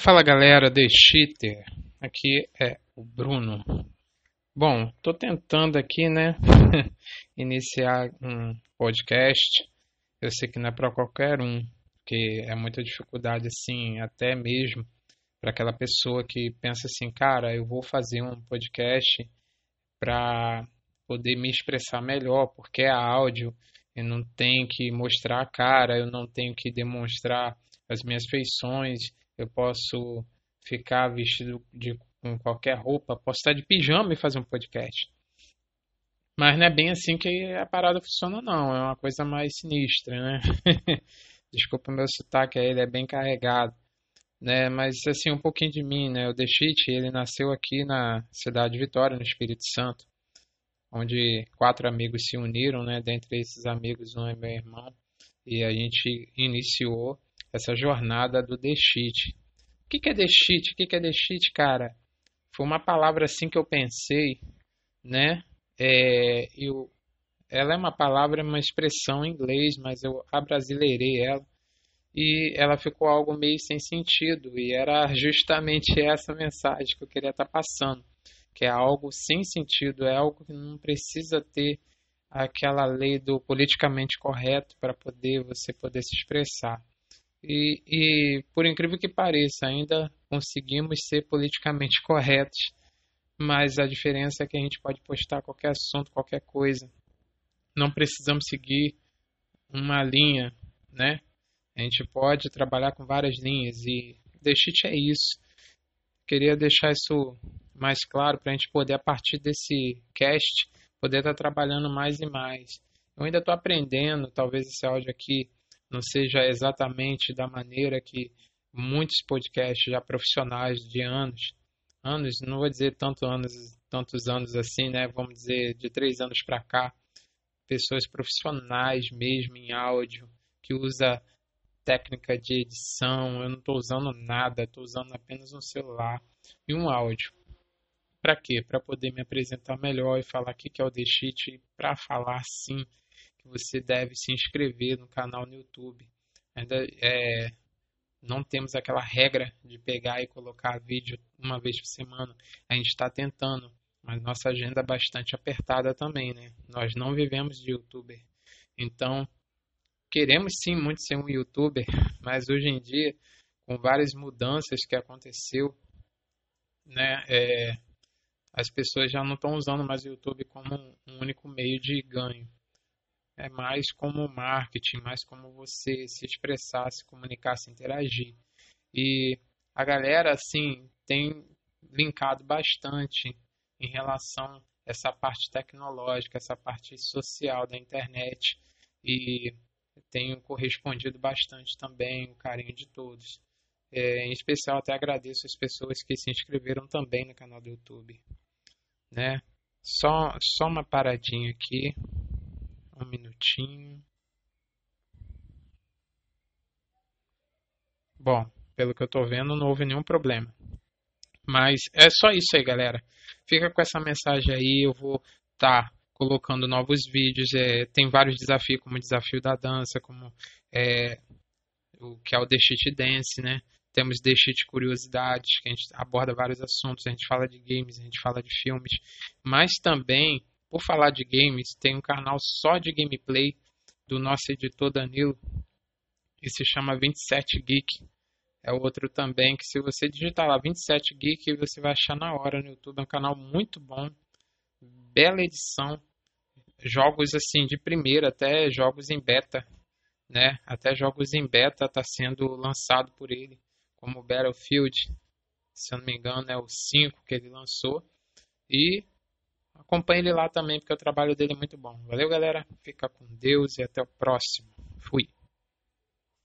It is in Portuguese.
Fala galera, The Cheater. Aqui é o Bruno. Bom, tô tentando aqui, né, iniciar um podcast. Eu sei que não é para qualquer um, porque é muita dificuldade assim, até mesmo para aquela pessoa que pensa assim, cara, eu vou fazer um podcast para poder me expressar melhor, porque é áudio, eu não tenho que mostrar a cara, eu não tenho que demonstrar as minhas feições, eu posso ficar vestido de, com qualquer roupa, posso estar de pijama e fazer um podcast. Mas não é bem assim que a parada funciona, não. É uma coisa mais sinistra, né? Desculpa o meu sotaque, ele é bem carregado. Né? Mas, assim, um pouquinho de mim, né? O Dechite, ele nasceu aqui na cidade de Vitória, no Espírito Santo, onde quatro amigos se uniram, né? Dentre esses amigos, um é meu irmão. E a gente iniciou essa jornada do The. O que, é The? O que, é The cara? Foi uma palavra assim que eu pensei, né? É, eu, ela é uma palavra, uma expressão em inglês, mas eu abrasileirei ela e ela ficou algo meio sem sentido e era justamente essa mensagem que eu queria estar passando, que é algo sem sentido, é algo que não precisa ter aquela lei do politicamente correto para poder você poder se expressar. E, e, por incrível que pareça, ainda conseguimos ser politicamente corretos, mas a diferença é que a gente pode postar qualquer assunto, qualquer coisa. Não precisamos seguir uma linha, né? A gente pode trabalhar com várias linhas e Cheat é isso. Queria deixar isso mais claro para a gente poder, a partir desse cast, poder estar tá trabalhando mais e mais. Eu ainda estou aprendendo, talvez esse áudio aqui não seja exatamente da maneira que muitos podcasts já profissionais de anos, anos, não vou dizer tanto anos, tantos anos assim, né? Vamos dizer de três anos para cá, pessoas profissionais mesmo em áudio que usa técnica de edição. Eu não estou usando nada, estou usando apenas um celular e um áudio. Para quê? Para poder me apresentar melhor e falar o que é o The Cheat, para falar sim você deve se inscrever no canal no YouTube. Ainda é, não temos aquela regra de pegar e colocar vídeo uma vez por semana. A gente está tentando, mas nossa agenda é bastante apertada também, né? Nós não vivemos de youtuber. Então, queremos sim muito ser um youtuber, mas hoje em dia, com várias mudanças que aconteceu, né? É, as pessoas já não estão usando mais o YouTube como um único meio de ganho é mais como marketing, mais como você se expressar, se comunicar, se interagir. E a galera, assim, tem linkado bastante em relação a essa parte tecnológica, essa parte social da internet e tenho correspondido bastante também o carinho de todos. É, em especial, até agradeço as pessoas que se inscreveram também no canal do YouTube. Né? Só, só uma paradinha aqui. Minutinho. Bom, pelo que eu tô vendo, não houve nenhum problema. Mas é só isso aí, galera. Fica com essa mensagem aí. Eu vou estar tá colocando novos vídeos. É, tem vários desafios, como o desafio da dança, como é, o que é o The Cheat Dance, né? Temos The Cheat Curiosidades, que a gente aborda vários assuntos. A gente fala de games, a gente fala de filmes. Mas também por falar de games, tem um canal só de gameplay do nosso editor Danilo, que se chama 27 Geek. É outro também que se você digitar lá 27 Geek, você vai achar na hora no YouTube. É um canal muito bom, bela edição, jogos assim de primeira, até jogos em beta, né? Até jogos em beta está sendo lançado por ele, como Battlefield, se eu não me engano é o 5 que ele lançou. E Acompanhe ele lá também, porque o trabalho dele é muito bom. Valeu, galera. Fica com Deus e até o próximo. Fui.